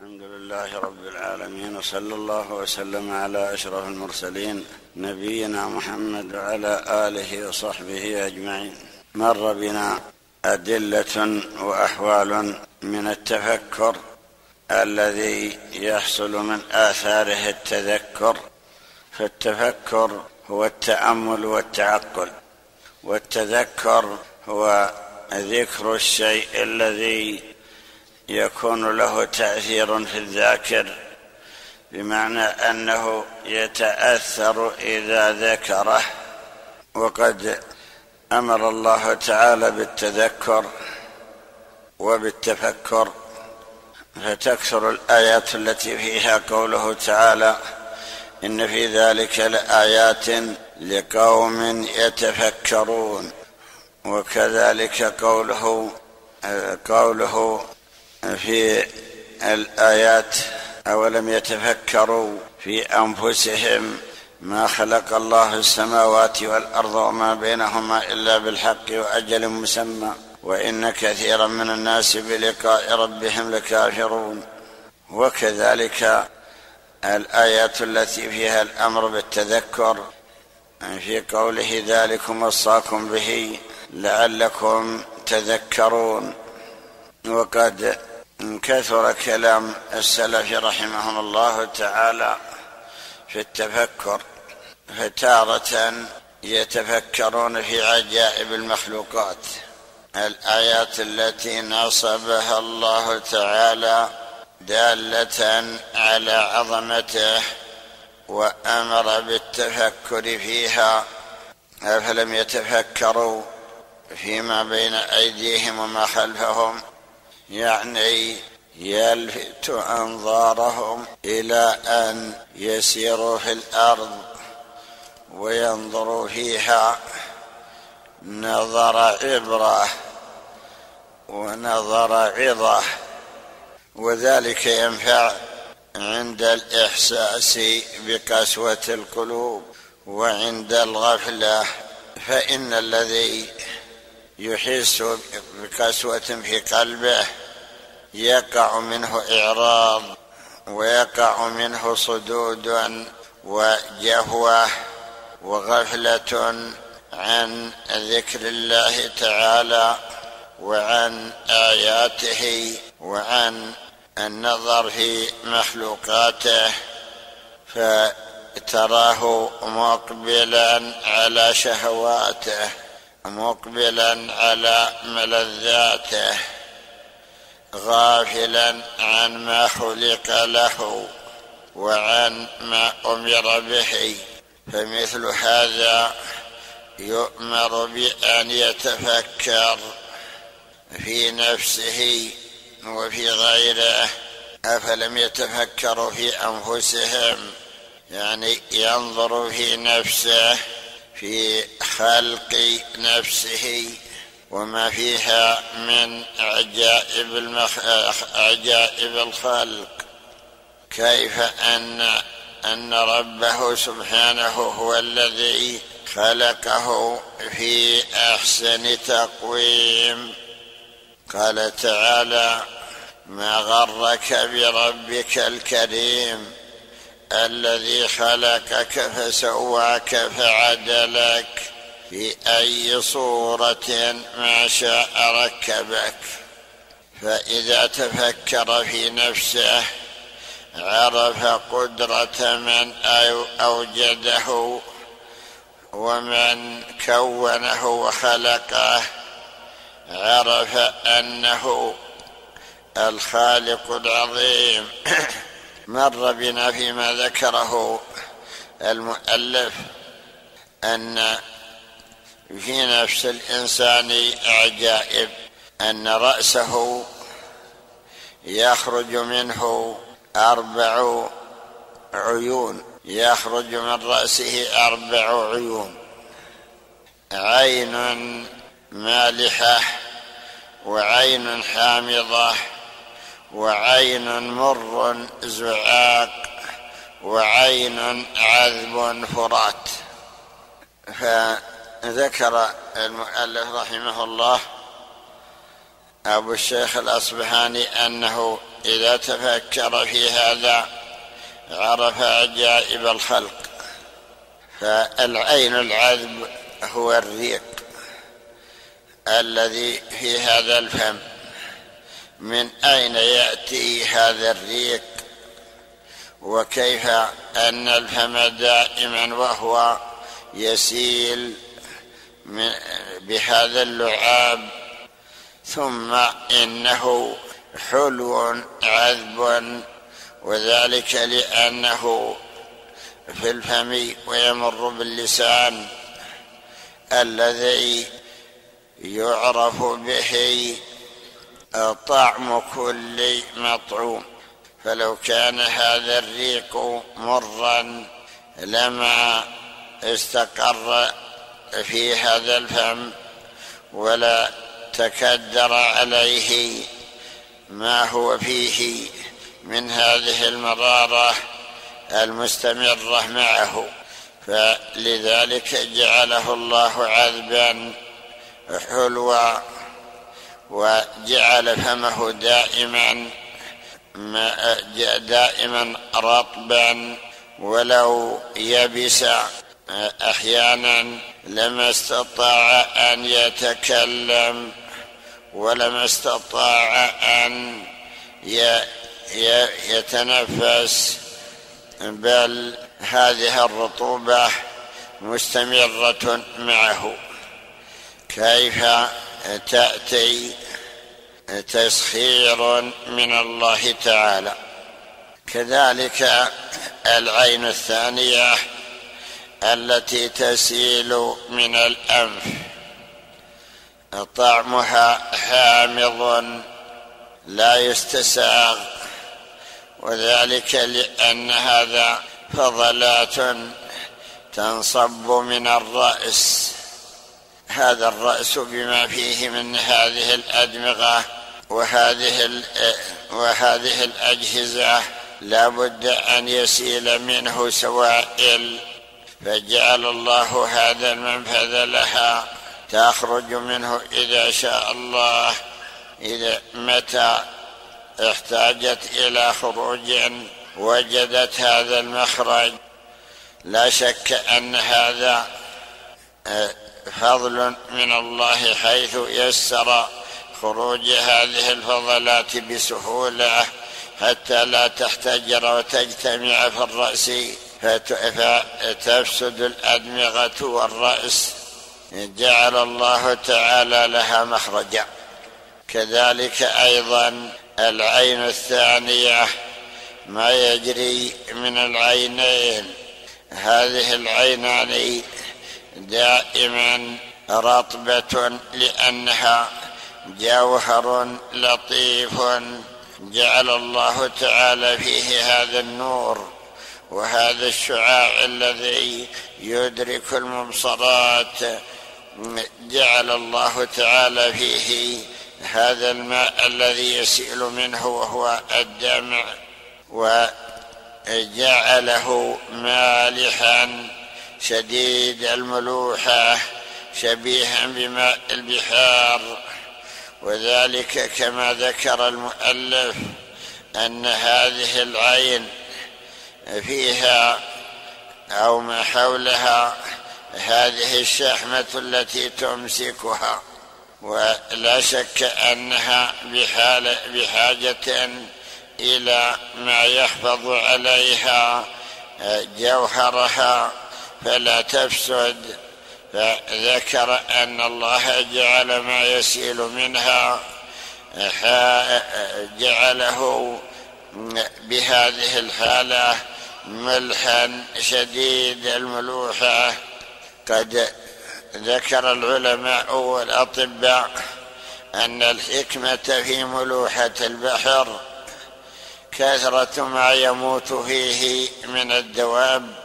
الحمد لله رب العالمين وصلى الله وسلم على أشرف المرسلين نبينا محمد وعلى آله وصحبه أجمعين. مر بنا أدلة وأحوال من التفكر الذي يحصل من آثاره التذكر. فالتفكر هو التأمل والتعقل والتذكر هو ذكر الشيء الذي يكون له تأثير في الذاكر بمعنى أنه يتأثر إذا ذكره. وقد أمر الله تعالى بالتذكر وبالتفكر فتكثر الآيات التي فيها قوله تعالى إن في ذلك لآيات لقوم يتفكرون. وكذلك قوله قوله في الآيات أولم يتفكروا في أنفسهم ما خلق الله السماوات والأرض وما بينهما إلا بالحق وأجل مسمى وإن كثيرا من الناس بلقاء ربهم لكافرون. وكذلك الآيات التي فيها الأمر بالتذكر في قوله ذلكم وصاكم به لعلكم تذكرون. وقد كثر كلام السلف رحمهم الله تعالى في التفكر فتارة يتفكرون في عجائب المخلوقات. الآيات التي نصبها الله تعالى دالة على عظمته وأمر بالتفكر فيها. أفلم يتفكروا فيما بين أيديهم وما خلفهم؟ يعني يلفت أنظارهم إلى أن يسيروا في الأرض وينظروا فيها. نظر عبرة ونظر عظة وذلك ينفع عند الإحساس بقسوة القلوب وعند الغفلة. فإن الذي يحس بقسوه في قلبه يقع منه إعراض ويقع منه صدود وجهوة وغفلة عن ذكر الله تعالى وعن آياته وعن النظر في مخلوقاته فتراه مقبلا على شهواته. مقبلا على ملذاته غافلا عن ما خلق له وعن ما أمر به. فمثل هذا يؤمر بأن يتفكر في نفسه وفي غيره. أفلم يتفكروا في أنفسهم؟ يعني ينظر في نفسه في خلق نفسه وما فيها من عجائب المخ... عجائب الخلق. كيف ان أن ربه سبحانه هو الذي خلقه في أحسن تقويم. قال تعالى ما غرك بربك الكريم الذي خلقك فسواك فعدلك في أي صورة ما شاء ركبك. فإذا تفكر في نفسه عرف قدرة من أوجده ومن كونه وخلقه عرف أنه الخالق العظيم. مر بنا فيما ذكره المؤلف أن في نفس الإنسان عجائب أن رأسه يخرج منه أربع عيون يخرج من رأسه أربع عيون. عين مالحة وعين حامضة وعين مر زعاق وعين عذب فرات. فذكر المؤلف رحمه الله أبو الشيخ الأصبهاني أنه إذا تفكر في هذا عرف عجائب الخلق. فالعين العذب هو الريق الذي في هذا الفم. من أين يأتي هذا الريق؟ وكيف أن الفم دائما وهو يسيل من بهذا اللعاب؟ ثم إنه حلو عذب وذلك لأنه في الفم ويمر باللسان الذي يعرف به طعم كل مطعوم. فلو كان هذا الريق مرا لما استقر في هذا الفم ولا تكدر عليه ما هو فيه من هذه المرارة المستمرة معه. فلذلك جعله الله عذبا حلوا وجعل فمه دائما دائما رطبا ولو يبس أحيانا لما استطاع أن يتكلم ولما استطاع أن يتنفس. بل هذه الرطوبة مستمرة معه. كيف تأتي تسخير من الله تعالى. كذلك العين الثانية التي تسيل من الأنف. طعمها حامض لا يستساغ وذلك لأن هذا فضلات تنصب من الرأس. هذا الرأس بما فيه من هذه الأدمغة وهذه وهذه الأجهزة لا بد أن يسيل منه سوائل. فجعل الله هذا المنفذ لها تخرج منه إذا شاء الله. إذا متى احتاجت إلى خروج وجدت هذا المخرج. لا شك أن هذا آه، فضل من الله حيث يسر خروج هذه الفضلات بسهولة حتى لا تحتجر وتجتمع في الرأس فتفسد الأدمغة والرأس. جعل الله تعالى لها مخرجا. كذلك أيضا العين الثانية ما يجري من العينين. هذه العينان دائما رطبة لأنها جوهر لطيف جعل الله تعالى فيه هذا النور وهذا الشعاع الذي يدرك المبصرات. جعل الله تعالى فيه هذا الماء الذي يسيل منه وهو الدمع وجعله مالحا شديد الملوحة شبيها بماء البحار. وذلك كما ذكر المؤلف أن هذه العين فيها أو ما حولها هذه الشحمة التي تمسكها. ولا شك أنها بحال بحاجة إلى ما يحفظ عليها جوهرها. فلا تفسد فذكر أن الله جعل ما يسيل منها جعله بهذه الحالة ملحا شديد الملوحة. قد ذكر العلماء والأطباء أن الحكمة في ملوحة البحر كثرة ما يموت فيه من الدواب.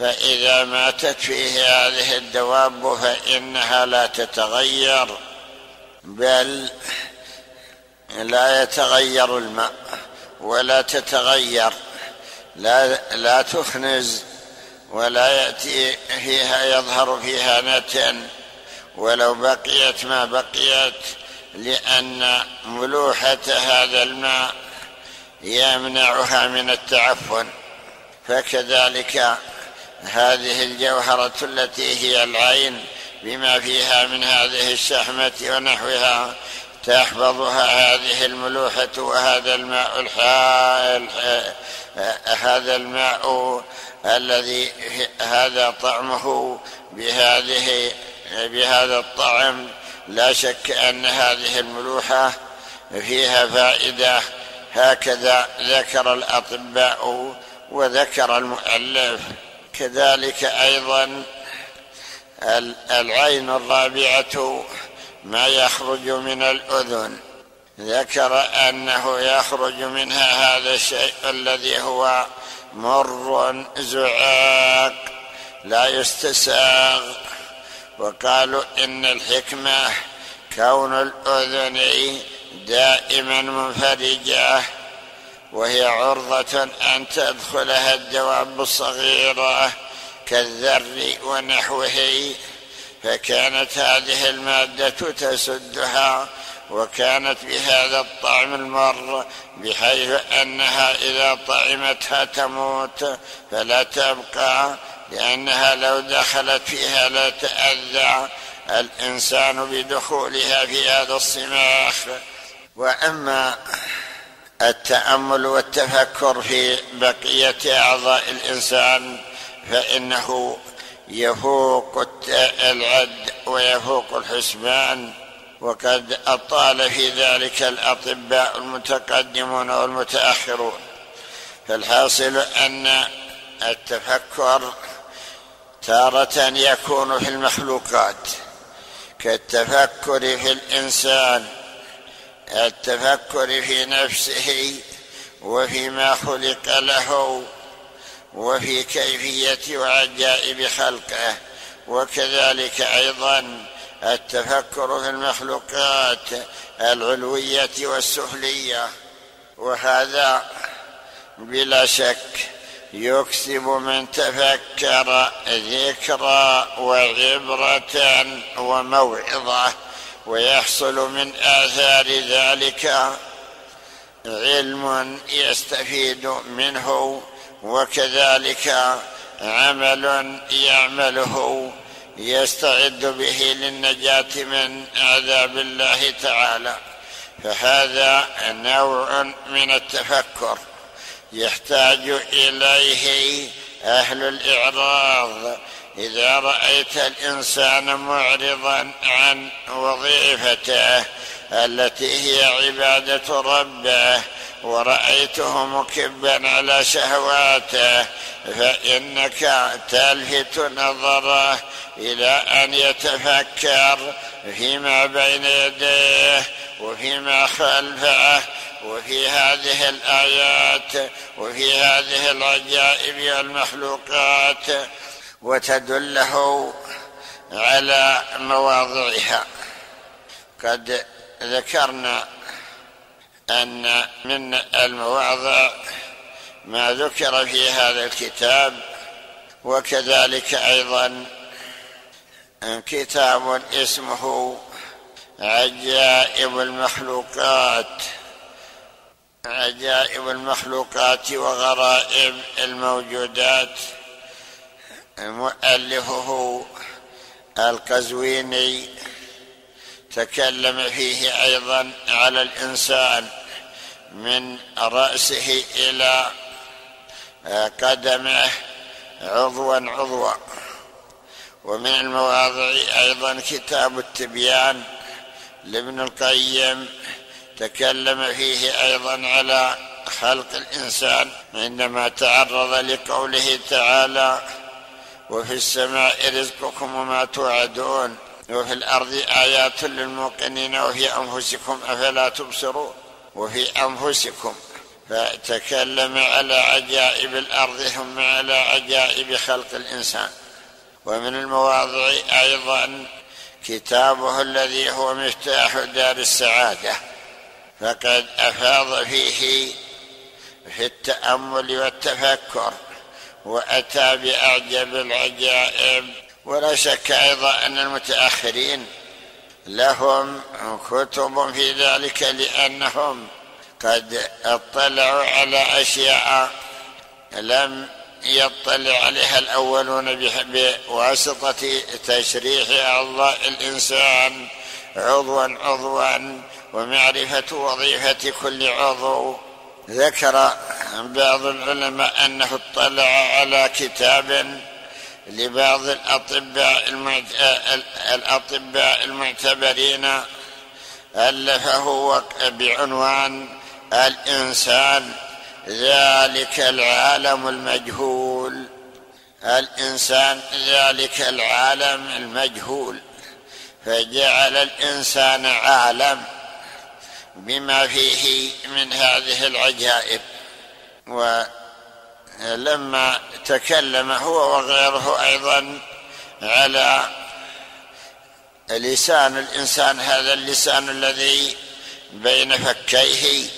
فإذا ماتت فيه هذه الدواب فإنها لا تتغير بل لا يتغير الماء ولا تتغير لا لا تخنز ولا يأتي فيها يظهر فيها نتن. ولو بقيت ما بقيت لأن ملوحة هذا الماء يمنعها من التعفن. فكذلك هذه الجوهرة التي هي العين بما فيها من هذه الشحمة ونحوها تحفظها هذه الملوحة وهذا الماء الحائل هذا الماء الذي هذا طعمه بهذه بهذا الطعم لا شك أن هذه الملوحة فيها فائدة. هكذا ذكر الأطباء وذكر المؤلف. كذلك أيضا العين الرابعة ما يخرج من الأذن. ذكر أنه يخرج منها هذا الشيء الذي هو مر زعاق لا يستساغ. وقالوا إن الحكمة كون الأذن دائما منفرجة. وهي عرضة أن تدخلها الدواب الصغيرة كالذر ونحوه فكانت هذه المادة تسدها وكانت بهذا الطعم المر بحيث أنها إذا طعمتها تموت فلا تبقى لأنها لو دخلت فيها لا تأذى الإنسان بدخولها في هذا الصماخ. وأما التأمل والتفكر في بقية أعضاء الإنسان فإنه يفوق العد ويفوق الحسبان. وقد أطال في ذلك الأطباء المتقدمون والمتأخرون. فالحاصل أن التفكر تارة يكون في المخلوقات كالتفكر في الإنسان. التفكر في نفسه وفيما خلق له وفي كيفية وعجائب خلقه. وكذلك أيضا التفكر في المخلوقات العلوية والسفليه وهذا بلا شك يكسب من تفكر ذكرى وعبرة وموعظة. ويحصل من آثار ذلك علم يستفيد منه وكذلك عمل يعمله يستعد به للنجاة من عذاب الله تعالى. فهذا نوع من التفكر يحتاج إليه أهل الإعراض إذا رأيت الإنسان معرضا عن وظيفته التي هي عبادة ربه ورأيته مكبا على شهواته فإنك تلفت نظره إلى أن يتفكر فيما بين يديه وفيما خلفه وفي هذه الآيات وفي هذه العجائب والمخلوقات. وتدله على مواضعها. قد ذكرنا أن من المواضع ما ذكر في هذا الكتاب وكذلك أيضا كتاب اسمه عجائب المخلوقات. عجائب المخلوقات وغرائب الموجودات. مؤلفه القزويني تكلم فيه أيضا على الإنسان من رأسه إلى قدمه عضوا عضوا. ومن المواضع أيضا كتاب التبيان لابن القيم تكلم فيه أيضا على خلق الإنسان عندما تعرض لقوله تعالى وفي السماء رزقكم وما توعدون وفي الأرض آيات للموقنين وفي أنفسكم أفلا تبصرون. وفي أنفسكم فتكلم على عجائب الأرض ثم على عجائب خلق الإنسان. ومن المواضع أيضا كتابه الذي هو مفتاح دار السعادة. فقد أفاض فيه في التأمل والتفكر. وأتى بأعجب العجائب ولا شك أيضا أن المتأخرين لهم كتب في ذلك لأنهم قد اطلعوا على أشياء لم يطلع عليها الأولون بواسطة تشريح اعضاء الإنسان عضوا عضوا ومعرفة وظيفة كل عضو. ذكر بعض العلماء أنه اطلع على كتاب لبعض الأطباء الأطباء المعتبرين ألفه بعنوان الإنسان ذلك العالم المجهول. الإنسان ذلك العالم المجهول. فجعل الإنسان عالم. بما فيه من هذه العجائب. ولما تكلم هو وغيره أيضا على لسان الإنسان هذا اللسان الذي بين فكيه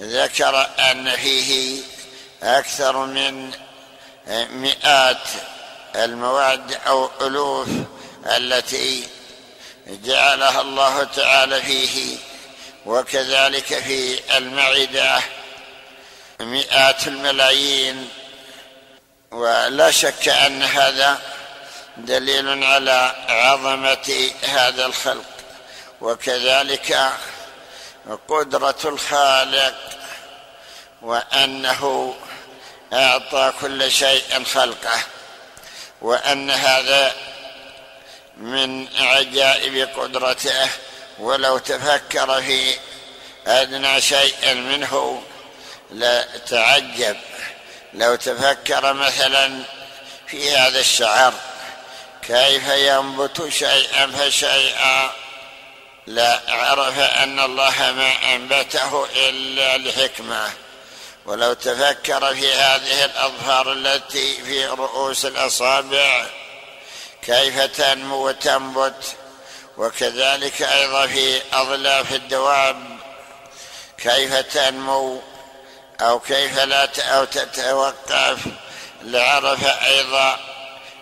ذكر أن فيه أكثر من مئات المواد أو ألوف التي جعلها الله تعالى فيه. وكذلك في المعدة مئات الملايين. ولا شك أن هذا دليل على عظمة هذا الخلق. وكذلك قدرة الخالق وأنه أعطى كل شيء خلقه. وأن هذا من عجائب قدرته. ولو تفكر في أدنى شيء منه لتعجب لو تفكر مثلا في هذا الشعر كيف ينبت شيئا فشيئا؟ لا عرف أن الله ما أنبته إلا لحكمه ولو تفكر في هذه الاظفار التي في رؤوس الأصابع كيف تنمو وتنبت؟ وكذلك أيضا في أظلاف الدواب كيف تنمو أو كيف لا أو تتوقف لعرف أيضا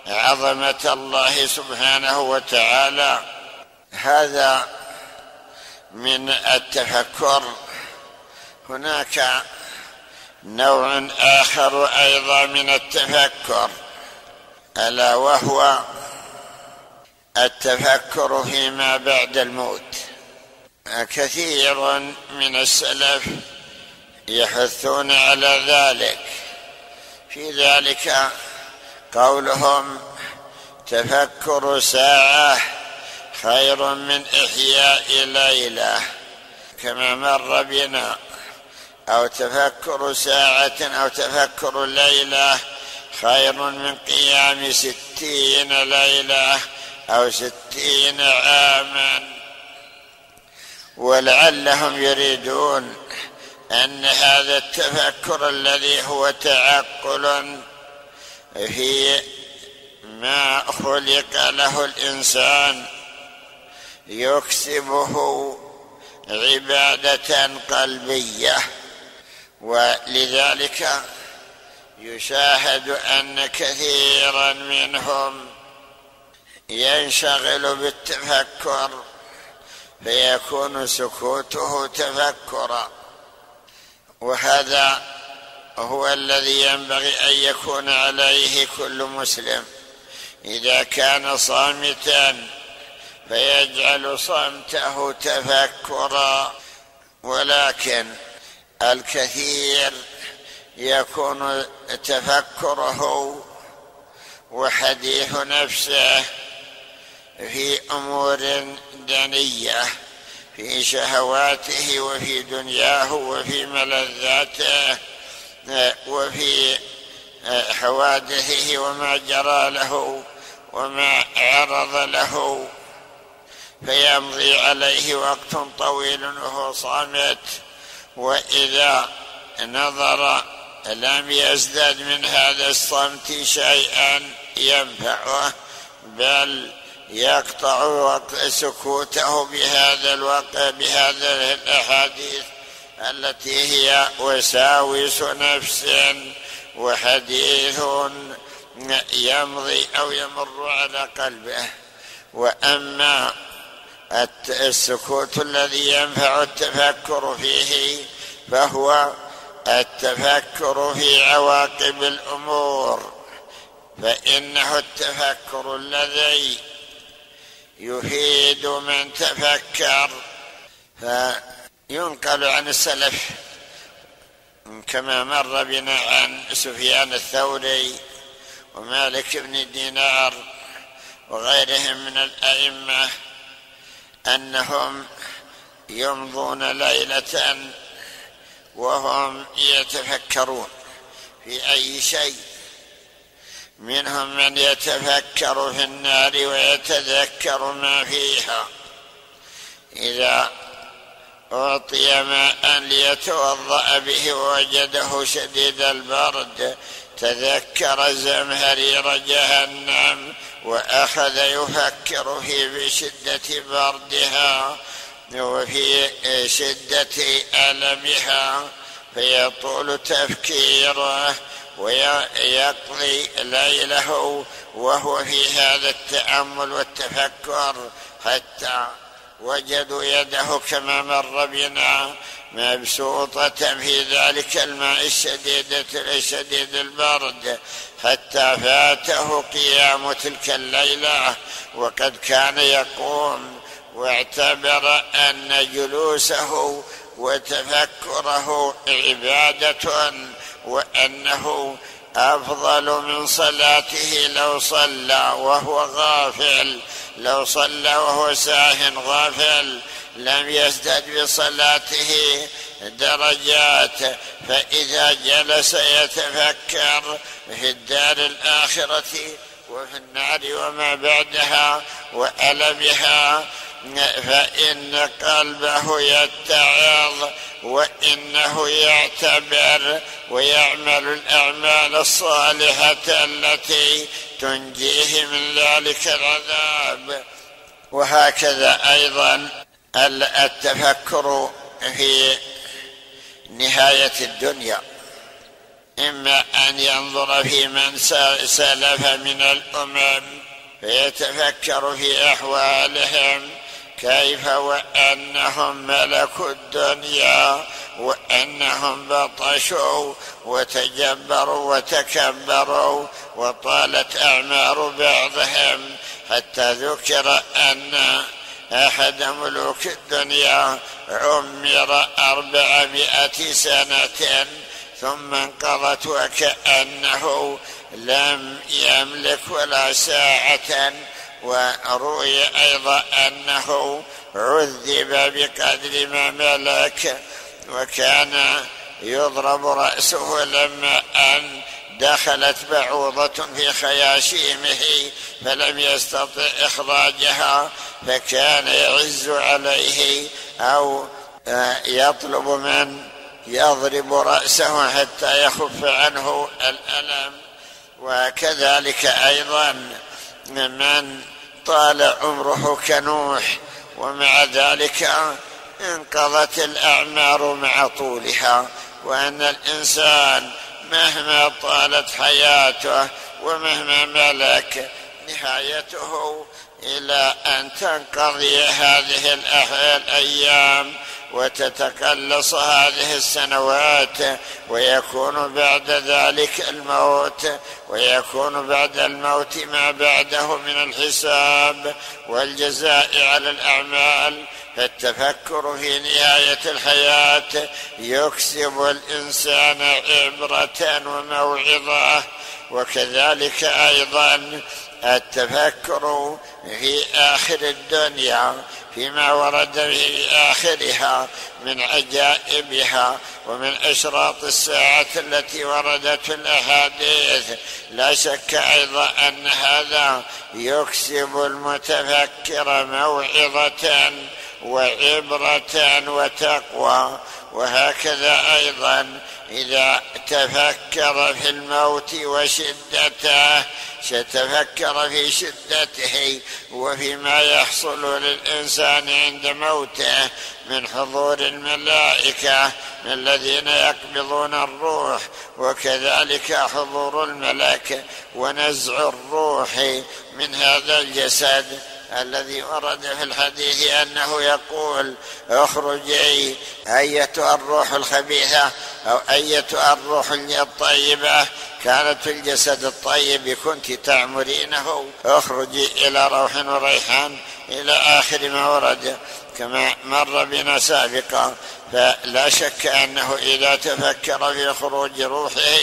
عظمة الله سبحانه وتعالى. هذا من التفكر. هناك نوع آخر أيضا من التفكر ألا وهو التفكر فيما بعد الموت. كثير من السلف يحثون على ذلك. في ذلك قولهم تفكر ساعة خير من إحياء ليلة. كما مر بنا أو تفكر ساعة أو تفكر ليلة خير من قيام ستين ليلة. أو ستين عاما. ولعلهم يريدون أن هذا التفكر الذي هو تعقل في ما خلق له الإنسان يكسبه عبادة قلبية. ولذلك يشاهد أن كثيرا منهم ينشغل بالتفكر فيكون سكوته تفكرا. وهذا هو الذي ينبغي أن يكون عليه كل مسلم. إذا كان صامتا فيجعل صمته تفكرا. ولكن الكثير يكون تفكره وحديث نفسه في أمور دنية في شهواته وفي دنياه وفي ملذاته وفي حوادثه وما جرى له وما عرض له. فيمضي عليه وقت طويل وهو صامت وإذا نظر لم يزدد من هذا الصمت شيئا ينفعه بل يقطع سكوته بهذا الوقت بهذه الأحاديث التي هي وساوس نفس وحديث يمضي أو يمر على قلبه. وأما السكوت الذي ينفع التفكر فيه فهو التفكر في عواقب الأمور. فإنه التفكر الذي يفيد من تفكر فينقل عن السلف. كما مر بنا عن سفيان الثوري ومالك بن دينار وغيرهم من الأئمة أنهم يمضون ليلة وهم يتفكرون في أي شيء. منهم من يتفكر في النار ويتذكر ما فيها. إذا أعطي ماء ليتوضأ به ووجده شديد البرد تذكر زمهرير جهنم وأخذ يفكر في بشدة بردها وفي شدة ألمها فيطول تفكيره ويقضي ليله وهو في هذا التأمل والتفكر حتى وجدوا يده كما مر بنا مبسوطة في ذلك الماء الشديد الشديد البرد. حتى فاته قيام تلك الليلة وقد كان يقوم واعتبر أن جلوسه وتفكره عبادة. وأنه أفضل من صلاته لو صلى وهو غافل لو صلى وهو ساه غافل لم يزدد بصلاته درجات. فإذا جلس يتفكر في الدار الآخرة وفي النار وما بعدها وألمها فإن قلبه يتعظ. وإنه يعتبر ويعمل الأعمال الصالحة التي تنجيه من ذلك العذاب. وهكذا أيضا التفكر في نهاية الدنيا. إما أن ينظر في من سلف من الأمم فيتفكر في أحوالهم كيف وأنهم ملكوا الدنيا وأنهم بطشوا وتجبروا وتكبروا وطالت أعمار بعضهم حتى ذكر أن أحد ملوك الدنيا عمر أربعمائة سنة ثم انقضت وكأنه لم يملك ولا ساعة وروي أيضا أنه عذب بقدر ما ملك وكان يضرب رأسه لما أن دخلت بعوضة في خياشيمه فلم يستطع إخراجها فكان يعز عليه أو يطلب من يضرب رأسه حتى يخف عنه الألم. وكذلك أيضا من طال عمره كنوح ومع ذلك انقضت الأعمار مع طولها وأن الإنسان مهما طالت حياته ومهما ملك نهايته إلى أن تنقضي هذه الأيام وتتقلص هذه السنوات ويكون بعد ذلك الموت ويكون بعد الموت ما بعده من الحساب والجزاء على الأعمال. فالتفكر في نهاية الحياة يكسب الإنسان عبرة وموعظة. وكذلك أيضا التفكر في آخر الدنيا فيما ورد في آخرها من عجائبها ومن أشراط الساعة التي وردت في الأحاديث. لا شك أيضا أن هذا يكسب المتفكر موعظة وعبرة وتقوى. وهكذا أيضا إذا تفكر في الموت وشدته ستفكر في شدته وفيما يحصل للإنسان عند موته من حضور الملائكة الذين يقبضون الروح وكذلك حضور الملك ونزع الروح من هذا الجسد. الذي ورد في الحديث أنه يقول اخرجي ايتها الروح الخبيثة أو ايتها الروح الطيبة كانت في الجسد الطيب كنت تعمرينه اخرجي إلى روح وريحان إلى آخر ما ورد كما مر بنا سابقا. فلا شك أنه إذا تفكر في خروج روحه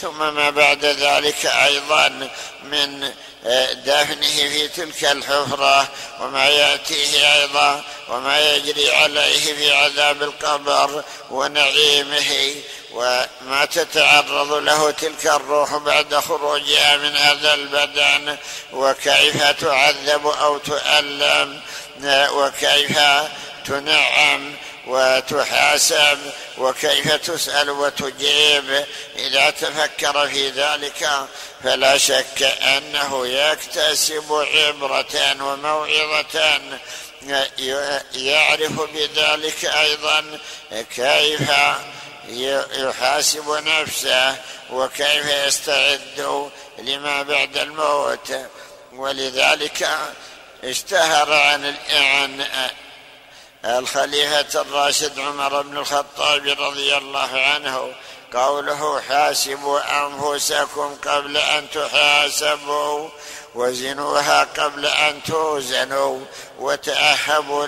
ثم ما بعد ذلك أيضا من دفنه في تلك الحفرة وما يأتيه أيضا وما يجري عليه في عذاب القبر ونعيمه وما تتعرض له تلك الروح بعد خروجها من هذا البدن وكيف تعذب أو تؤلم وكيف تنعم وتحاسب وكيف تسأل وتجيب. إذا تفكر في ذلك فلا شك أنه يكتسب عبرة وموعظة. يعرف بذلك أيضا كيف يحاسب نفسه وكيف يستعد لما بعد الموت. ولذلك اشتهر عن الخليفة الراشد عمر بن الخطاب رضي الله عنه قوله حاسبوا أنفسكم قبل أن تحاسبوا وزنوها قبل أن توزنوا وتأهبوا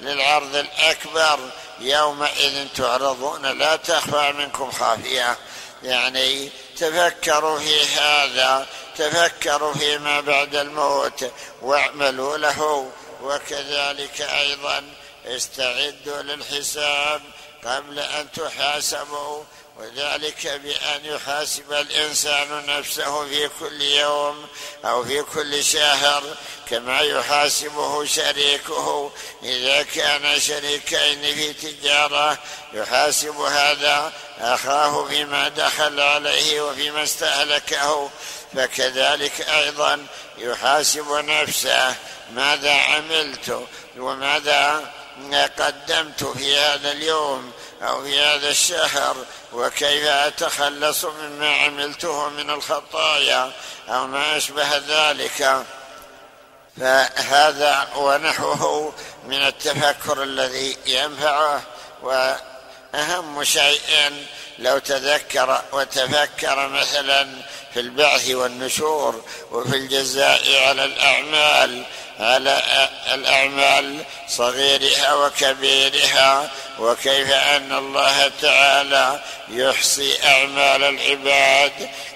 للعرض الأكبر يومئذ تعرضون لا تخفى منكم خافية. يعني تفكروا في هذا تفكروا فيما بعد الموت واعملوا له. وكذلك أيضا استعدوا للحساب قبل أن تحاسبوا وذلك بأن يحاسب الإنسان نفسه في كل يوم أو في كل شهر كما يحاسبه شريكه. إذا كان شريكين في تجارة يحاسب هذا أخاه فيما دخل عليه وفيما استهلكه فكذلك أيضا يحاسب نفسه. ماذا عملت وماذا قدمت في هذا اليوم أو في هذا الشهر وكيف أتخلص مما عملته من الخطايا أو ما أشبه ذلك. فهذا ونحوه من التفكر الذي ينفعه وأهم شيء لو تذكر وتفكر مثلا في البعث والنشور وفي الجزاء على الأعمال على الأعمال صغيرها وكبيرها وكيف أن الله تعالى يحصي أعمال العباد؟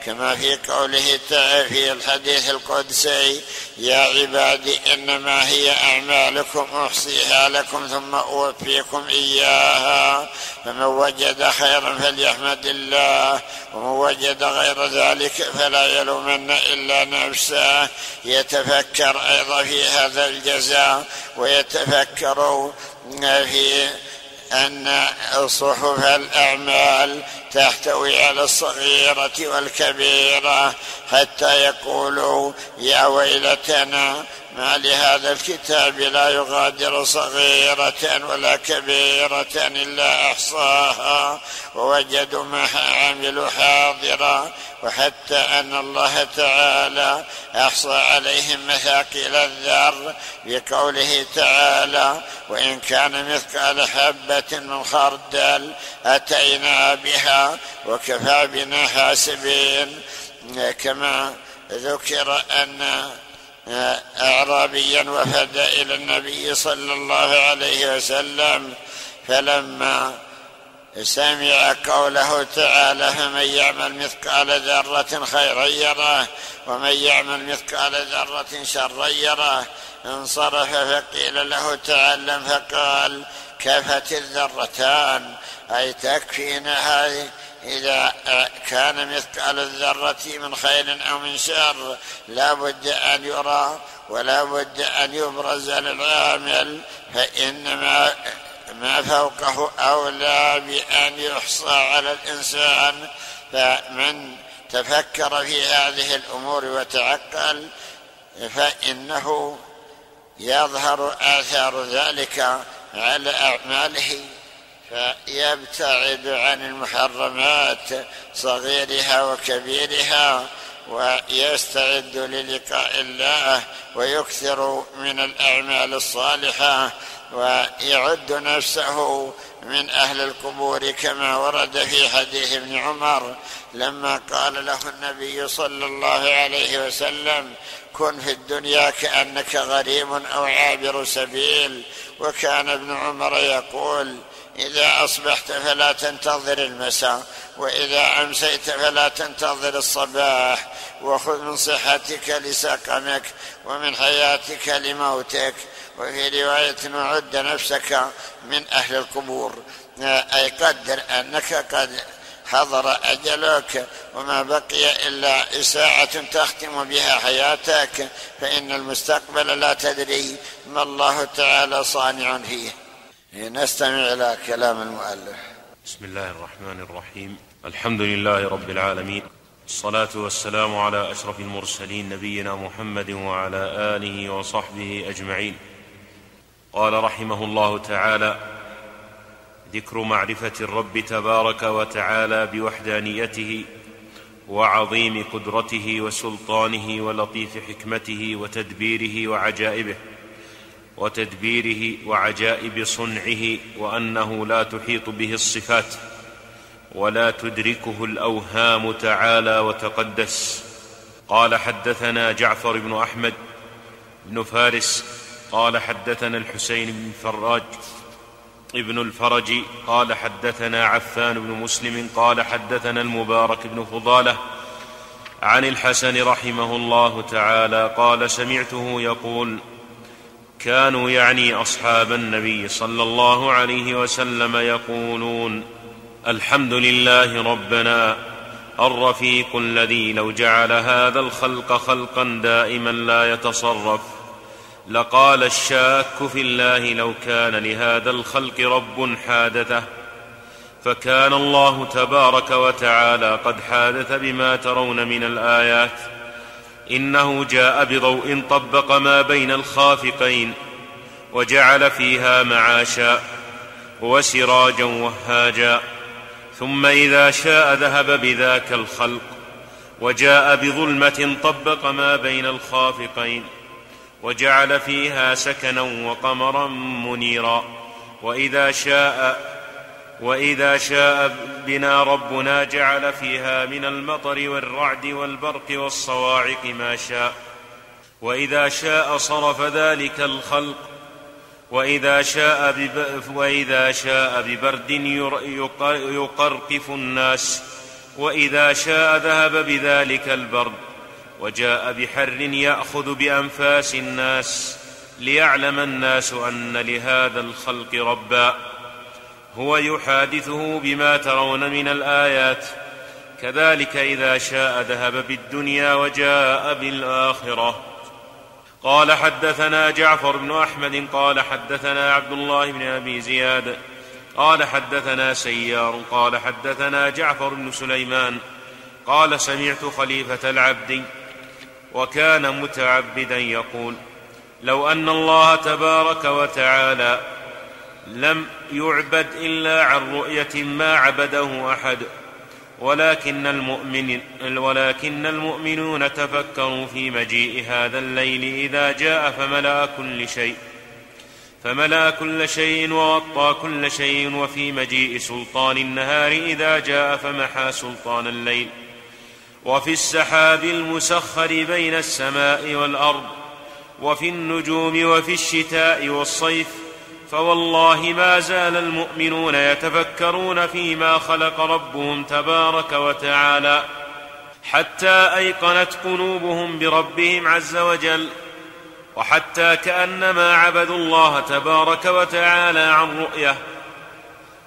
كما في قوله تعالى في الحديث القدسي يا عبادي إنما هي أعمالكم أحصيها لكم ثم أوفيكم إياها. فمن وجد خيرا فليحمد الله ومن وجد غير ذلك فلا يلومن إلا نفسه. يتفكر أيضا في هذا الجزاء ويتفكر في أن صحف الأعمال تحتوي على الصغيرة والكبيرة حتى يقولوا يا ويلتنا ما لهذا الكتاب لا يغادر صغيرة ولا كبيرة إلا أحصاها ووجدوا ما عملوا حاضرا وحتى أن الله تعالى أحصى عليهم مثاقيل الذر بقوله تعالى وإن كان مثقال حبة من خردل أتينا بها وكفى بنا حاسبين كما ذكر أن اعرابيا وفد إلى النبي صلى الله عليه وسلم فلما سمع قوله تعالى فمن يعمل مثقال ذرة خيرا يره ومن يعمل مثقال ذرة شرا يره. انصرف فقيل له تعلم فقال كفت الذرتان أي تكفينا هذه إذا كان مثقال الذرة من خير أو من شر لا بد أن يرى ولا بد أن يبرز للعامل فإنما ما فوقه أولى بأن يحصى على الإنسان. فمن تفكر في هذه الأمور وتعقل فإنه يظهر آثار ذلك على أعماله. فيبتعد عن المحرمات صغيرها وكبيرها ويستعد للقاء الله ويكثر من الأعمال الصالحة ويعد نفسه من أهل القبور كما ورد في حديث ابن عمر لما قال له النبي صلى الله عليه وسلم كن في الدنيا كأنك غريم أو عابر سبيل وكان ابن عمر يقول إذا أصبحت فلا تنتظر المساء وإذا أمسيت فلا تنتظر الصباح. وخذ من صحتك لسقمك ومن حياتك لموتك. وفي رواية وعد نفسك من أهل القبور. أي قدر أنك قد حضر أجلك. وما بقي إلا ساعه تختم بها حياتك. فإن المستقبل لا تدري ما الله تعالى صانع فيه. نستمع إلى كلام المؤلف. بسم الله الرحمن الرحيم. الحمد لله رب العالمين. الصلاة والسلام على أشرف المرسلين نبينا محمد وعلى آله وصحبه أجمعين. قال رحمه الله تعالى ذكر معرفة الرب تبارك وتعالى بوحدانيته وعظيم قدرته وسلطانه ولطيف حكمته وتدبيره وعجائبه. وتدبيره وعجائب صنعه وأنه لا تحيط به الصفات ولا تدركه الأوهام تعالى وتقدس. قال حدثنا جعفر بن أحمد بن فارس قال حدثنا الحسين بن فراج ابن الفرج قال حدثنا عفان بن مسلم قال حدثنا المبارك بن فضالة عن الحسن رحمه الله تعالى قال سمعته يقول كانوا يعني أصحاب النبي صلى الله عليه وسلم يقولون الحمد لله ربنا الرفيق الذي لو جعل هذا الخلق خلقا دائما لا يتصرف. لقال الشاك في الله لو كان لهذا الخلق رب حادثه. فكان الله تبارك وتعالى قد حادث بما ترون من الآيات. إنه جاء بضوء طبق ما بين الخافقين وجعل فيها معاشا وسراجا وهاجا ثم إذا شاء ذهب بذاك الخلق وجاء بظلمة طبق ما بين الخافقين وجعل فيها سكنا وقمرا منيرا وإذا شاء وإذا شاء بنا ربنا جعل فيها من المطر والرعد والبرق والصواعق ما شاء. وإذا شاء صرف ذلك الخلق. وإذا شاء, بب وإذا شاء ببرد يقرقف الناس. وإذا شاء ذهب بذلك البرد. وجاء بحر يأخذ بأنفاس الناس. ليعلم الناس أن لهذا الخلق ربا. هو يحادثه بما ترون من الآيات. كذلك إذا شاء ذهب بالدنيا وجاء بالآخرة. قال حدثنا جعفر بن أحمد قال حدثنا عبد الله بن أبي زياد قال حدثنا سيار قال حدثنا جعفر بن سليمان قال سمعت خليفة العبد وكان متعبدا يقول لو أن الله تبارك وتعالى لم يعبد إلا عن رؤية ما عبده أحد ولكن المؤمن ولكن المؤمنون تفكروا في مجيء هذا الليل إذا جاء فملأ كل شيء فملأ كل شيء وغطى كل شيء وفي مجيء سلطان النهار إذا جاء فمحى سلطان الليل. وفي السحاب المسخر بين السماء والأرض وفي النجوم وفي الشتاء والصيف فوالله ما زال المؤمنون يتفكرون فيما خلق ربهم تبارك وتعالى حتى أيقنت قلوبهم بربهم عز وجل وحتى كأنما عبدوا الله تبارك وتعالى عن رؤية.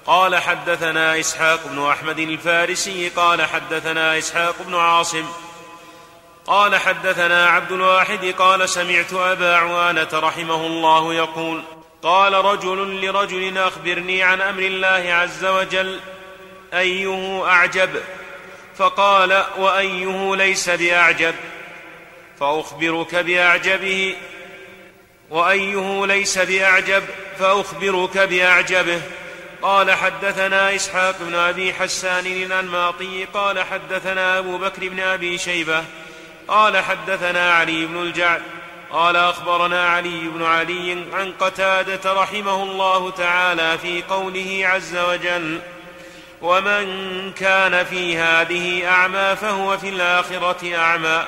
قال حدثنا إسحاق بن أحمد الفارسي قال حدثنا إسحاق بن عاصم قال حدثنا عبد الواحد قال سمعت أبا عوانة رحمه الله يقول قال رجل لرجل أخبرني عن أمر الله عز وجل إيه أعجب؟ فقال وايه ليس بأعجب؟ فأخبرك بأعجبه. وايه ليس بأعجب؟ فأخبرك بأعجبه. قال حدثنا إسحاق بن أبي حسان الأنماطي قال حدثنا أبو بكر بن أبي شيبة قال حدثنا علي بن الجعد قال أخبرنا علي بن علي عن قتادة رحمه الله تعالى في قوله عز وجل ومن كان في هذه أعمى فهو في الآخرة أعمى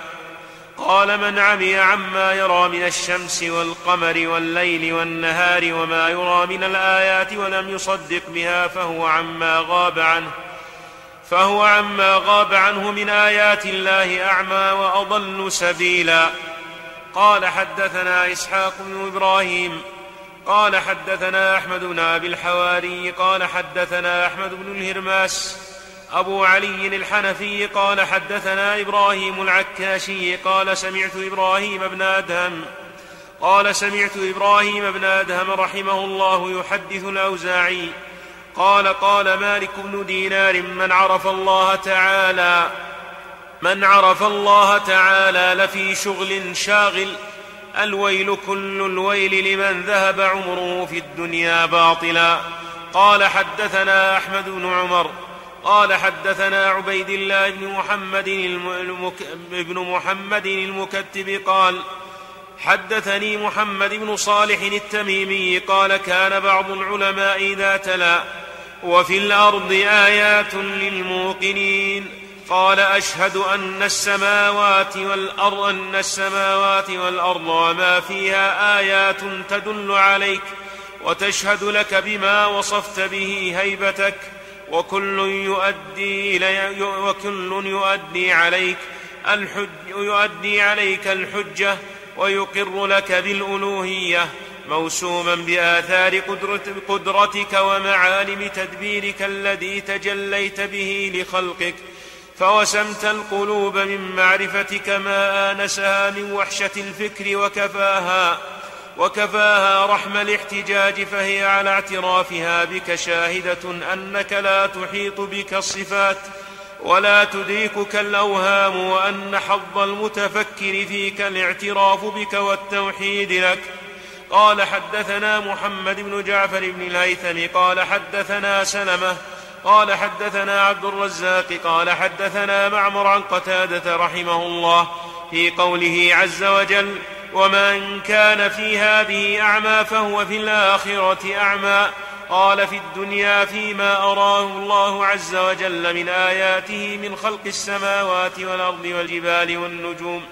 قال من عمي عما يرى من الشمس والقمر والليل والنهار وما يرى من الآيات ولم يصدق بها فهو عما غاب عنه فهو عما غاب عنه من آيات الله أعمى وأضل سبيلا قال حدثنا إسحاق بن إبراهيم قال حدثنا أحمد بن أبي الحواري قال حدثنا أحمد بن الهرماس أبو علي الحنفي قال حدثنا إبراهيم العكاشي قال سمعت إبراهيم بن آدهم قال سمعت إبراهيم بن آدهم رحمه الله يحدث الأوزاعي قال قال مالك بن دينار من عرف الله تعالى من عرف الله تعالى لفي شغل شاغل الويل كل الويل لمن ذهب عمره في الدنيا باطلا قال حدثنا أحمد بن عمر قال حدثنا عبيد الله بن محمد. بن محمد المكتب قال حدثني محمد بن صالح التميمي قال كان بعض العلماء إذا تلا وفي الأرض آيات للموقنين قال أشهد أن السماوات والأرض أن السماوات والأرض وما فيها آيات تدل عليك وتشهد لك بما وصفت به هيبتك وكل يؤدي وكل يؤدي عليك الحج يؤدي عليك الحجة ويقر لك بالألوهية موسوما بآثار قدرتك ومعالم تدبيرك الذي تجليت به لخلقك فوسمت القلوب من معرفتك ما آنسها من وحشة الفكر وكفاها وكفاها رحم الاحتجاج فهي على اعترافها بك شاهدة أنك لا تحيط بك الصفات ولا تدركك الأوهام وأن حظ المتفكر فيك الاعتراف بك والتوحيد لك. قال حدثنا محمد بن جعفر بن الهيثم قال حدثنا سلمة قال حدثنا عبد الرزاق قال حدثنا معمر عن قتادة رحمه الله في قوله عز وجل ومن كان في هذه أعمى فهو في الآخرة أعمى قال في الدنيا فيما أراه الله عز وجل من آياته من خلق السماوات والأرض والجبال والنجوم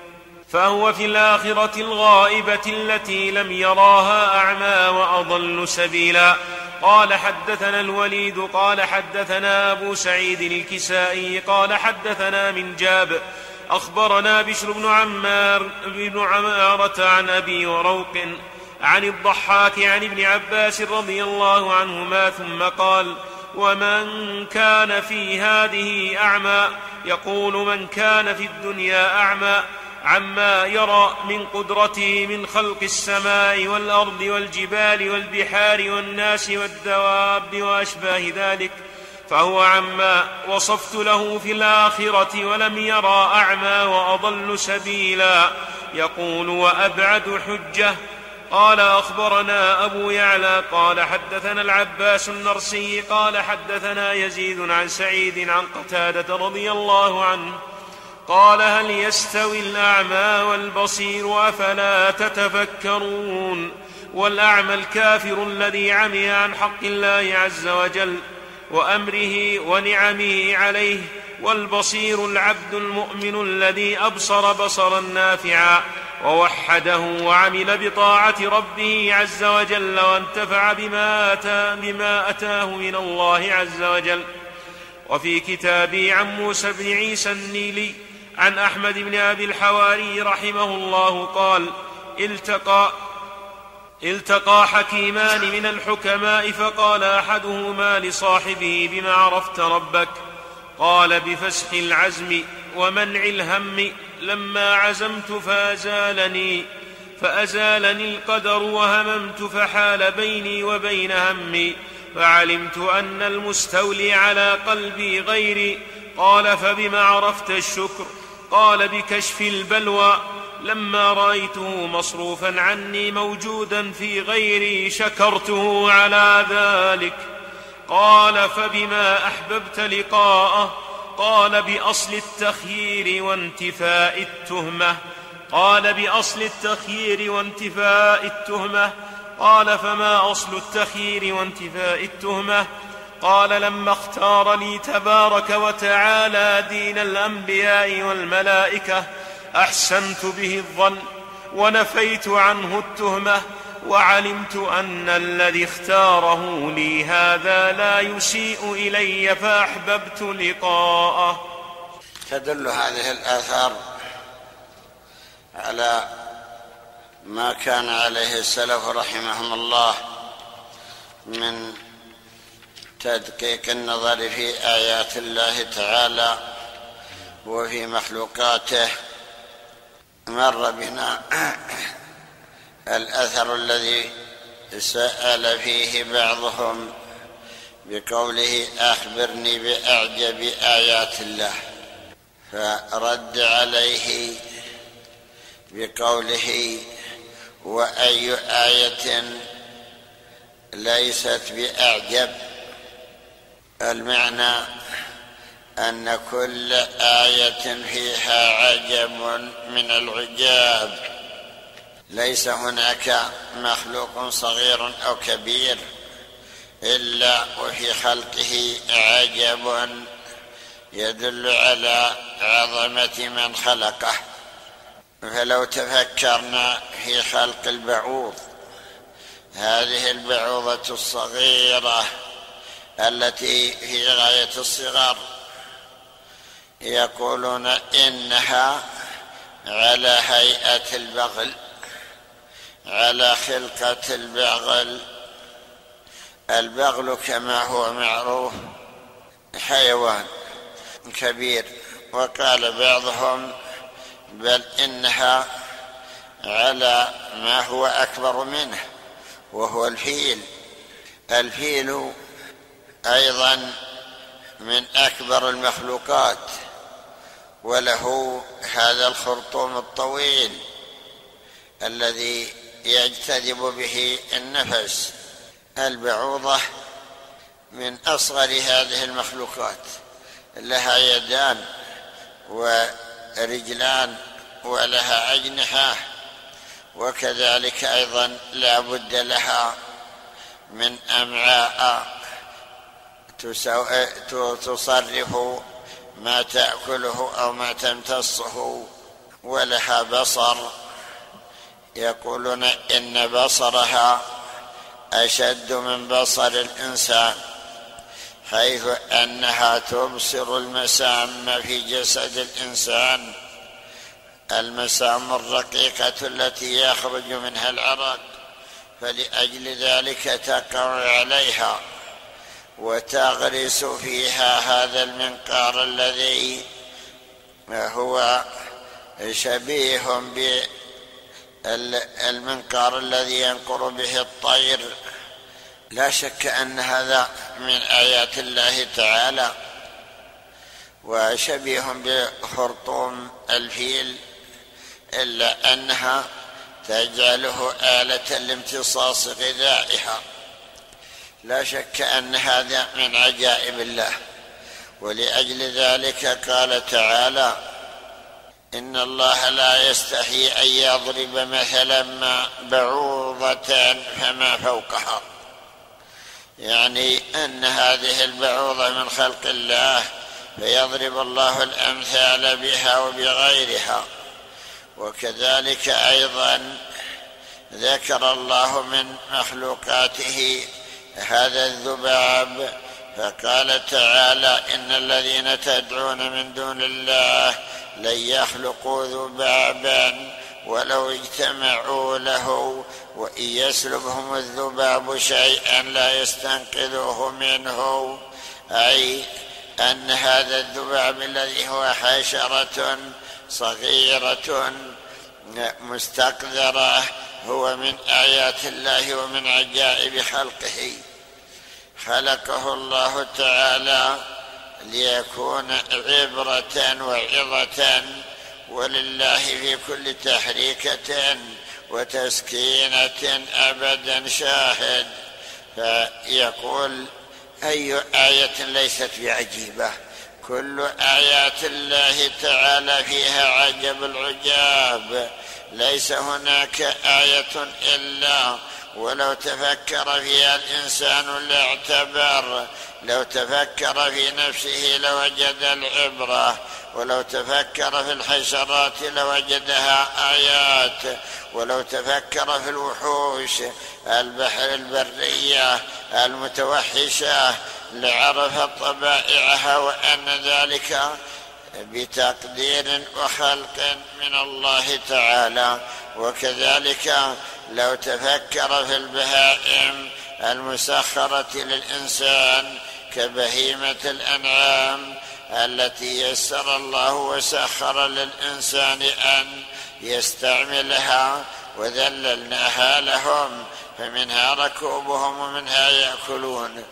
فهو في الآخرة الغائبة التي لم يراها أعمى وأضل سبيلا قال حدثنا الوليد قال حدثنا أبو سعيد الكسائي قال حدثنا من جاب أخبرنا بشر بن عمار بن عمارة عن أبي وروق عن الضحاك عن ابن عباس رضي الله عنهما ثم قال ومن كان في هذه أعمى؟ يقول من كان في الدنيا أعمى؟ عما يرى من قدرته من خلق السماء والأرض والجبال والبحار والناس والدواب وأشباه ذلك فهو عما وصفت له في الآخرة ولم يرى أعمى وأضل سبيلا. يقول وأبعد حجة. قال أخبرنا أبو يعلى قال حدثنا العباس النرسي قال حدثنا يزيد عن سعيد عن قتادة رضي الله عنه قال هل يستوي الأعمى والبصير أفلا تتفكرون والأعمى الكافر الذي عمي عن حق الله عز وجل وأمره ونعمه عليه والبصير العبد المؤمن الذي أبصر بصرا نافعا ووحده وعمل بطاعة ربه عز وجل وانتفع بما أتى بما أتاه من الله عز وجل. وفي كتابي عن موسى بن عيسى النيلي عن أحمد بن أبي الحواري رحمه الله قال التقى التقى حكيمان من الحكماء فقال أحدهما لصاحبه بما عرفت ربك؟ قال بفسخ العزم ومنع الهم لما عزمت فأزالني فأزالني القدر وهممت فحال بيني وبين همي فعلمت أن المستولي على قلبي غيري قال فبما عرفت الشكر؟ قال بكشف البلوى لما رأيته مصروفا عني موجودا في غيري شكرته على ذلك. قال فبما أحببت لقاءه؟ قال بأصل التخيير وانتفاء التهمة. قال بأصل التخيير وانتفاء التهمة. قال فما أصل التخيير وانتفاء التهمة؟ قال لما اختار لي تبارك وتعالى دين الأنبياء والملائكة. أحسنت به الظن ونفيت عنه التهمة وعلمت أن الذي اختاره لي هذا لا يسيء إلي فأحببت لقاءه. تدل هذه الآثار على ما كان عليه السلف رحمهم الله من تدقيق النظر في آيات الله تعالى وفي مخلوقاته. مر بنا الأثر الذي سأل فيه بعضهم بقوله أخبرني بأعجب آيات الله. فرد عليه بقوله وأي آية ليست بأعجب؟ المعنى أن كل آية فيها عجب من العجاب. ليس هناك مخلوق صغير أو كبير إلا وفي خلقه عجب يدل على عظمة من خلقه. فلو تفكرنا في خلق البعوض هذه البعوضة الصغيرة التي في غاية الصغر يقولون إنها على هيئة البغل على خلقة البغل. البغل كما هو معروف حيوان كبير. وقال بعضهم بل إنها على ما هو أكبر منه وهو الفيل. الفيل أيضا من أكبر المخلوقات وله هذا الخرطوم الطويل الذي يجتذب به النفس البعوضة من أصغر هذه المخلوقات لها يدان ورجلان ولها أجنحة وكذلك أيضا لا بد لها من أمعاء تصرف ما تأكله أو ما تمتصه ولها بصر. يقولون إن بصرها أشد من بصر الإنسان حيث أنها تبصر المسام في جسد الإنسان. المسام الرقيقة التي يخرج منها العرق فلأجل ذلك تقع عليها. وتغرس فيها هذا المنقار الذي هو شبيه بالمنقار الذي ينقر به الطير. لا شك أن هذا من آيات الله تعالى وشبيه بخرطوم الفيل إلا أنها تجعله آلة لامتصاص غذائها. لا شك أن هذا من عجائب الله. ولأجل ذلك قال تعالى إن الله لا يستحي أن يضرب مثلا ما بعوضة فما فوقها. يعني أن هذه البعوضة من خلق الله فيضرب الله الأمثال بها وبغيرها. وكذلك أيضا ذكر الله من مخلوقاته هذا الذباب فقال تعالى إن الذين تدعون من دون الله لن يخلقوا ذبابا ولو اجتمعوا له وإن يسلبهم الذباب شيئا لا يستنقذوه منه. أي أن هذا الذباب الذي هو حشرة صغيرة مستقذرة هو من آيات الله ومن عجائب خلقه. خلقه الله تعالى ليكون عبرة وعظة ولله في كل تحريكة وتسكينة أبدا شاهد. فيقول أي آية ليست بعجيبة؟ كل آيات الله تعالى فيها عجب العجاب. ليس هناك آية إلا ولو تفكر فيها الإنسان لاعتبر. لو تفكر في نفسه لوجد العبرة. ولو تفكر في الحشرات لوجدها آيات. ولو تفكر في الوحوش البحر البرية المتوحشة لعرف طبائعها وأن ذلك بتقدير وخلق من الله تعالى. وكذلك لو تفكر في البهائم المسخرة للإنسان كبهيمة الأنعام التي يسر الله وسخر للإنسان أن يستعملها وذللناها لهم فمنها ركوبهم ومنها يأكلون.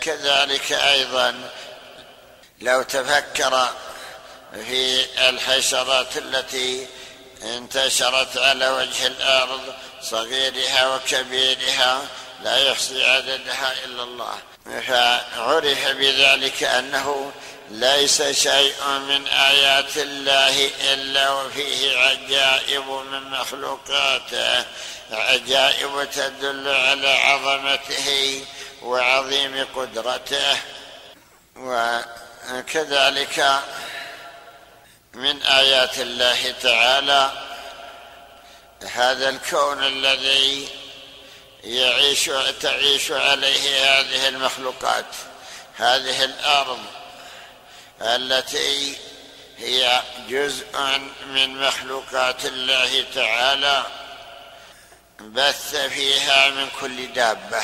كذلك أيضا لو تفكر في الحشرات التي انتشرت على وجه الأرض صغيرها وكبيرها لا يحصي عددها إلا الله. فعرف بذلك أنه ليس شيء من آيات الله إلا وفيه عجائب من مخلوقاته. عجائب تدل على عظمته وعظيم قدرته. وكذلك من آيات الله تعالى هذا الكون الذي يعيش تعيش عليه هذه المخلوقات هذه الأرض التي هي جزء من مخلوقات الله تعالى بث فيها من كل دابة.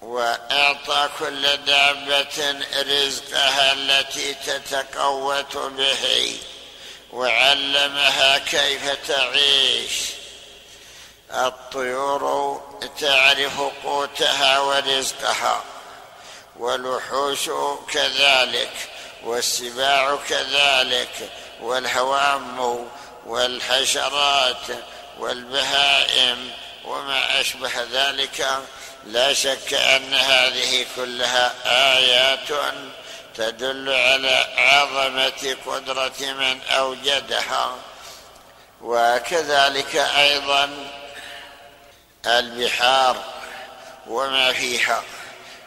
وأعطى كل دابة رزقها التي تتقوت به وعلمها كيف تعيش. الطيور تعرف قوتها ورزقها والوحوش كذلك والسباع كذلك والهوام والحشرات والبهائم وما أشبه ذلك لا شك أن هذه كلها آيات تدل على عظمة قدرة من أوجدها. وكذلك أيضا البحار وما فيها.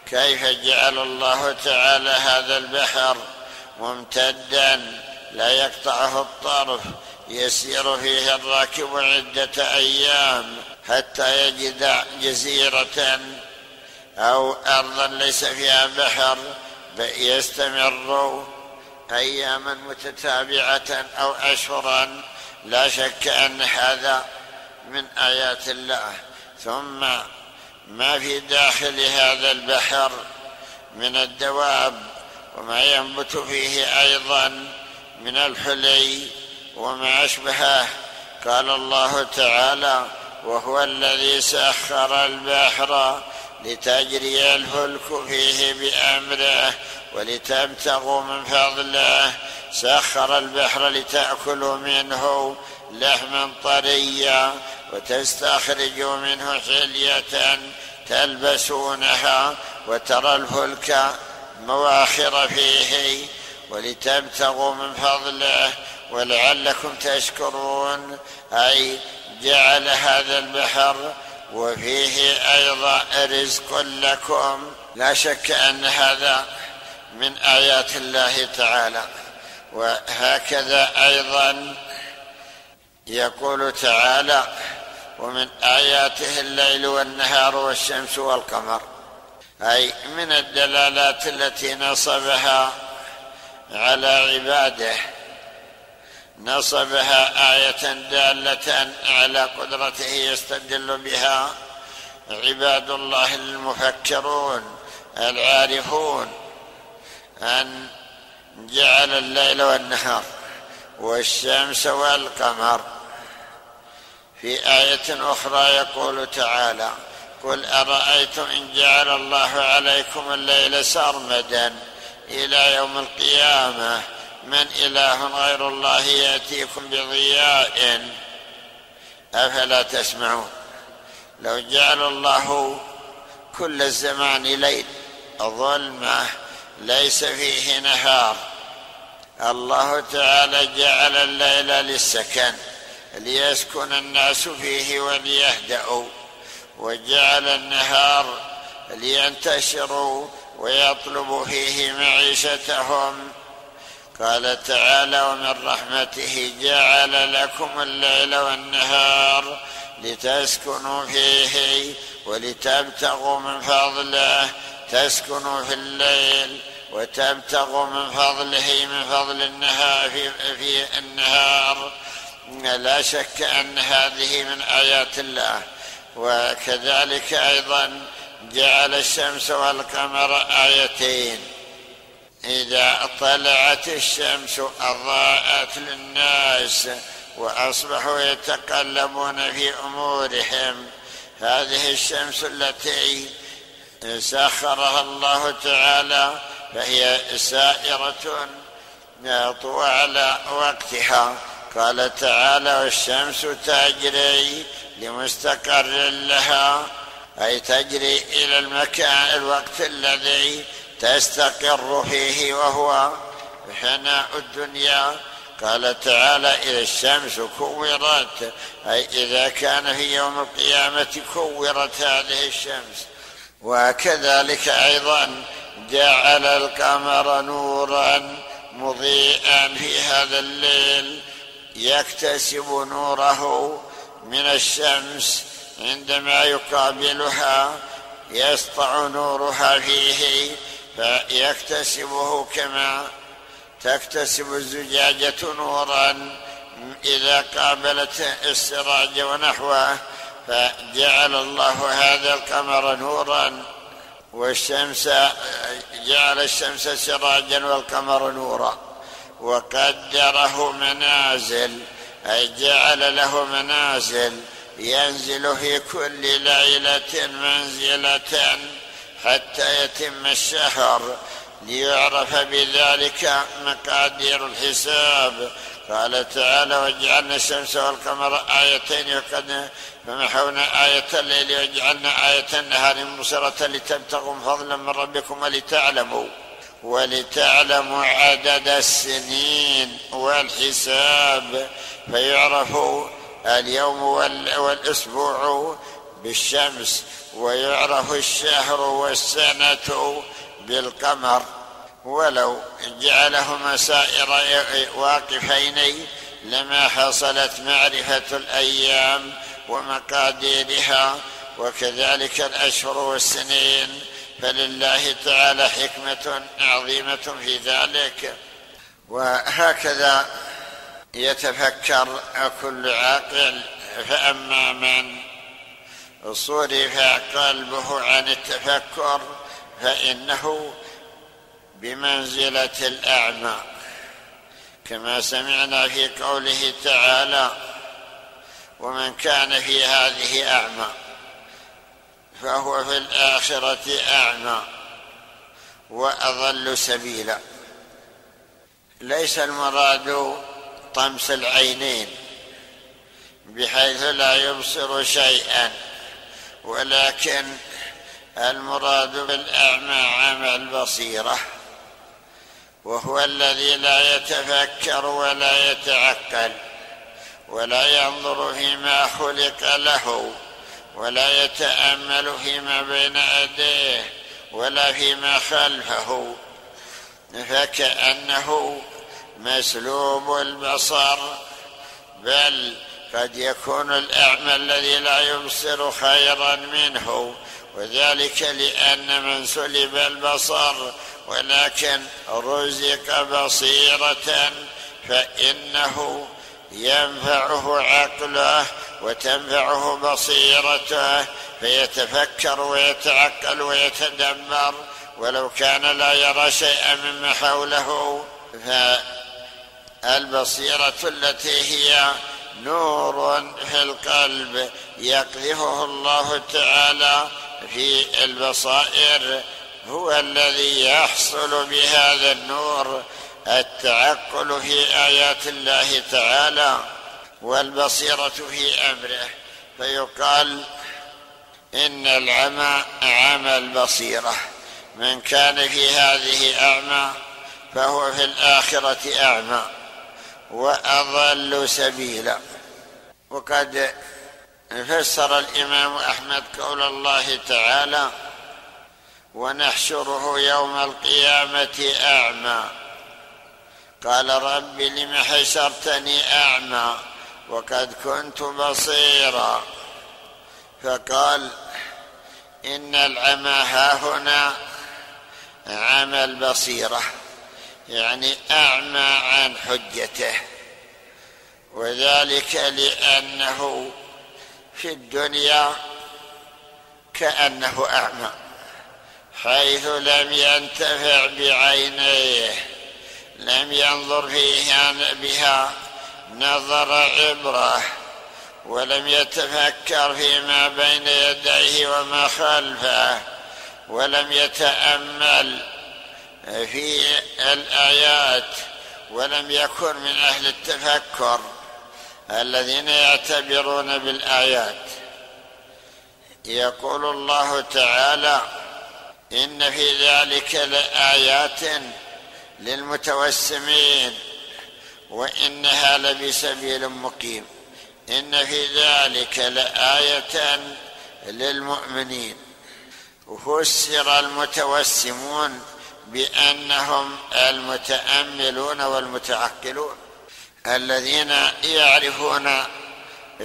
كيف جعل الله تعالى هذا البحر ممتدا؟ لا يقطعه الطرف يسير فيه الراكب عدة أيام. حتى يجد جزيرة أو أرضا ليس فيها بحر يستمر أياما متتابعة أو اشهرا لا شك أن هذا من آيات الله. ثم ما في داخل هذا البحر من الدواب وما ينبت فيه أيضا من الحلي وما أشبهه. قال الله تعالى وهو الذي سخر البحر لتجري الفلك فيه بأمره ولتبتغوا من فضله. سخر البحر لتأكلوا منه لحما طريا وتستخرجوا منه حلية تلبسونها وترى الفلك مواخر فيه ولتبتغوا من فضله. ولعلكم تشكرون أي جعل هذا البحر وفيه أيضا رزق لكم. لا شك أن هذا من آيات الله تعالى. وهكذا أيضا يقول تعالى ومن آياته الليل والنهار والشمس والقمر أي من الدلالات التي نصبها على عباده. نصبها آية دالة على قدرته يستدل بها عباد الله المفكرون العارفون أن جعل الليل والنهار والشمس والقمر. في آية أخرى يقول تعالى قل أرأيتم إن جعل الله عليكم الليل سرمدا إلى يوم القيامة من إله غير الله يأتيكم بضياء؟ أفلا تسمعون. لو جعل الله كل الزمان ليل ظلمه ليس فيه نهار. الله تعالى جعل الليل للسكن ليسكن الناس فيه وليهدأوا وجعل النهار لينتشروا ويطلبوا فيه معيشتهم. قال تعالى ومن رحمته جعل لكم الليل والنهار لتسكنوا فيه ولتبتغوا من فضله تسكنوا في الليل وتبتغوا من فضله من فضل النهار في, في النهار. لا شك أن هذه من آيات الله. وكذلك أيضا جعل الشمس والقمر آيتين. إذا طلعت الشمس أضاءت للناس وأصبحوا يتقلبون في أمورهم هذه الشمس التي سخرها الله تعالى فهي سائرة طوال وقتها. قال تعالى والشمس تجري لمستقر لها أي تجري إلى المكان والوقت الذي تستقر فيه وهو فناء الدنيا. قال تعالى إذا الشمس كورت أي إذا كان في يوم القيامة كورت هذه الشمس. وكذلك أيضا جعل القمر نورا مضيئا في هذا الليل يكتسب نوره من الشمس عندما يقابلها يسطع نورها فيه. فيكتسبه كما تكتسب الزجاجة نورا إذا قابلت السراج ونحوه فجعل الله هذا القمر نورا والشمس جعل الشمس سراجا والقمر نورا. وقدره منازل أي جعل له منازل ينزل في كل ليلة منزلة. حتى يتم الشهر ليعرف بذلك مقادير الحساب. قال تعالى وجعلنا الشمس والقمر آيتين وقد فمحونا آية الليل وجعلنا آية النهار مبصرة لتبتغوا فضلا من ربكم ولتعلموا ولتعلموا عدد السنين والحساب. فيعرف اليوم والاسبوع بالشمس ويعرف الشهر والسنة بالقمر. ولو جعلهما سائر واقفين لما حصلت معرفة الأيام ومقاديرها وكذلك الأشهر والسنين. فلله تعالى حكمة عظيمة في ذلك. وهكذا يتفكر كل عاقل. فأما من صرف قلبه عن التفكر فإنه بمنزلة الاعمى كما سمعنا في قوله تعالى ومن كان في هذه اعمى فهو في الآخرة أعمى وأضل سبيلا. ليس المراد طمس العينين بحيث لا يبصر شيئا. ولكن المراد بالأعمى عمى البصيرة وهو الذي لا يتفكر ولا يتعقل ولا ينظر فيما خلق له ولا يتأمل فيما بين يديه ولا فيما خلفه. فكأنه مسلوب البصر بل قد يكون الأعمى الذي لا يبصر خيرا منه وذلك لأن من سلب البصر ولكن رزق بصيرة فإنه ينفعه عقله وتنفعه بصيرته فيتفكر ويتعقل ويتدبر ولو كان لا يرى شيئا مما حوله. فالبصيرة التي هي نور في القلب يقذفه الله تعالى في البصائر هو الذي يحصل بهذا النور التعقل في آيات الله تعالى والبصيرة في أمره. فيقال إن العمى عمى البصيرة. من كان في هذه أعمى فهو في الآخرة أعمى. واضل سبيلا. وقد فسر الإمام أحمد قول الله تعالى ونحشره يوم القيامة أعمى. قال رب لم حشرتني أعمى وقد كنت بصيرا. فقال إن العمى ها هنا عمى البصيرة. يعني أعمى عن حجته. وذلك لأنه في الدنيا كأنه أعمى حيث لم ينتفع بعينيه لم ينظر فيها بها نظر عبرة ولم يتفكر فيما بين يديه وما خلفه ولم يتأمل في الآيات ولم يكن من أهل التفكر الذين يعتبرون بالآيات. يقول الله تعالى إن في ذلك لآيات للمتوسمين وإنها لبسبيل مقيم. إن في ذلك لآية للمؤمنين. فسر المتوسمون بأنهم المتأملون والمتعقلون الذين يعرفون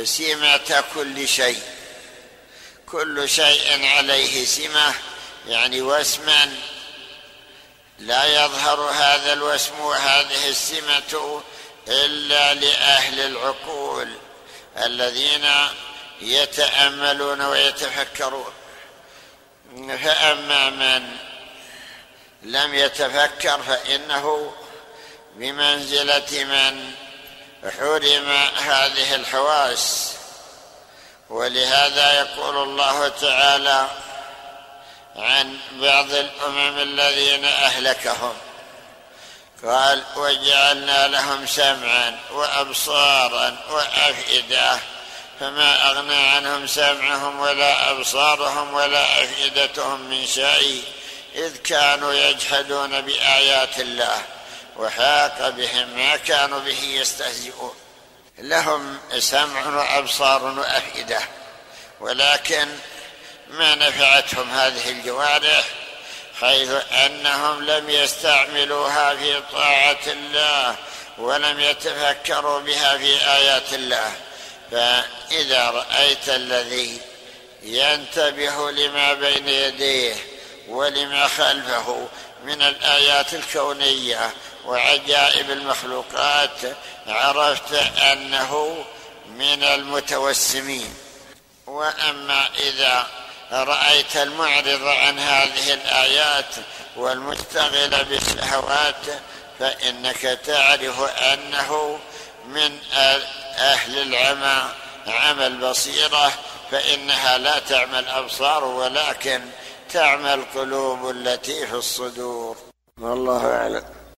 سمة كل شيء. كل شيء عليه سمة يعني وسما لا يظهر هذا الوسم وهذه السمة إلا لأهل العقول الذين يتأملون ويتفكرون. فأما من لم يتفكر فإنه بمنزلة من حرم هذه الحواس. ولهذا يقول الله تعالى عن بعض الأمم الذين أهلكهم قال وجعلنا لهم سمعا وابصارا وأفئدة فما أغنى عنهم سمعهم ولا أبصارهم ولا أفئدتهم من شيء. إذ كانوا يجحدون بآيات الله وحاق بهم ما كانوا به يستهزئون. لهم سمع وأبصار وأفئدة ولكن ما نفعتهم هذه الجوارح حيث أنهم لم يستعملوها في طاعة الله ولم يتفكروا بها في آيات الله. فإذا رأيت الذي ينتبه لما بين يديه ولما خلفه من الآيات الكونية وعجائب المخلوقات عرفت أنه من المتوسمين. وأما إذا رأيت المعرض عن هذه الآيات والمشتغل بالشهوات فإنك تعرف أنه من أهل العمى عمى البصيرة فإنها لا تعمى الأبصار ولكن تعمى القلوب التي في الصدور. والله أعلم.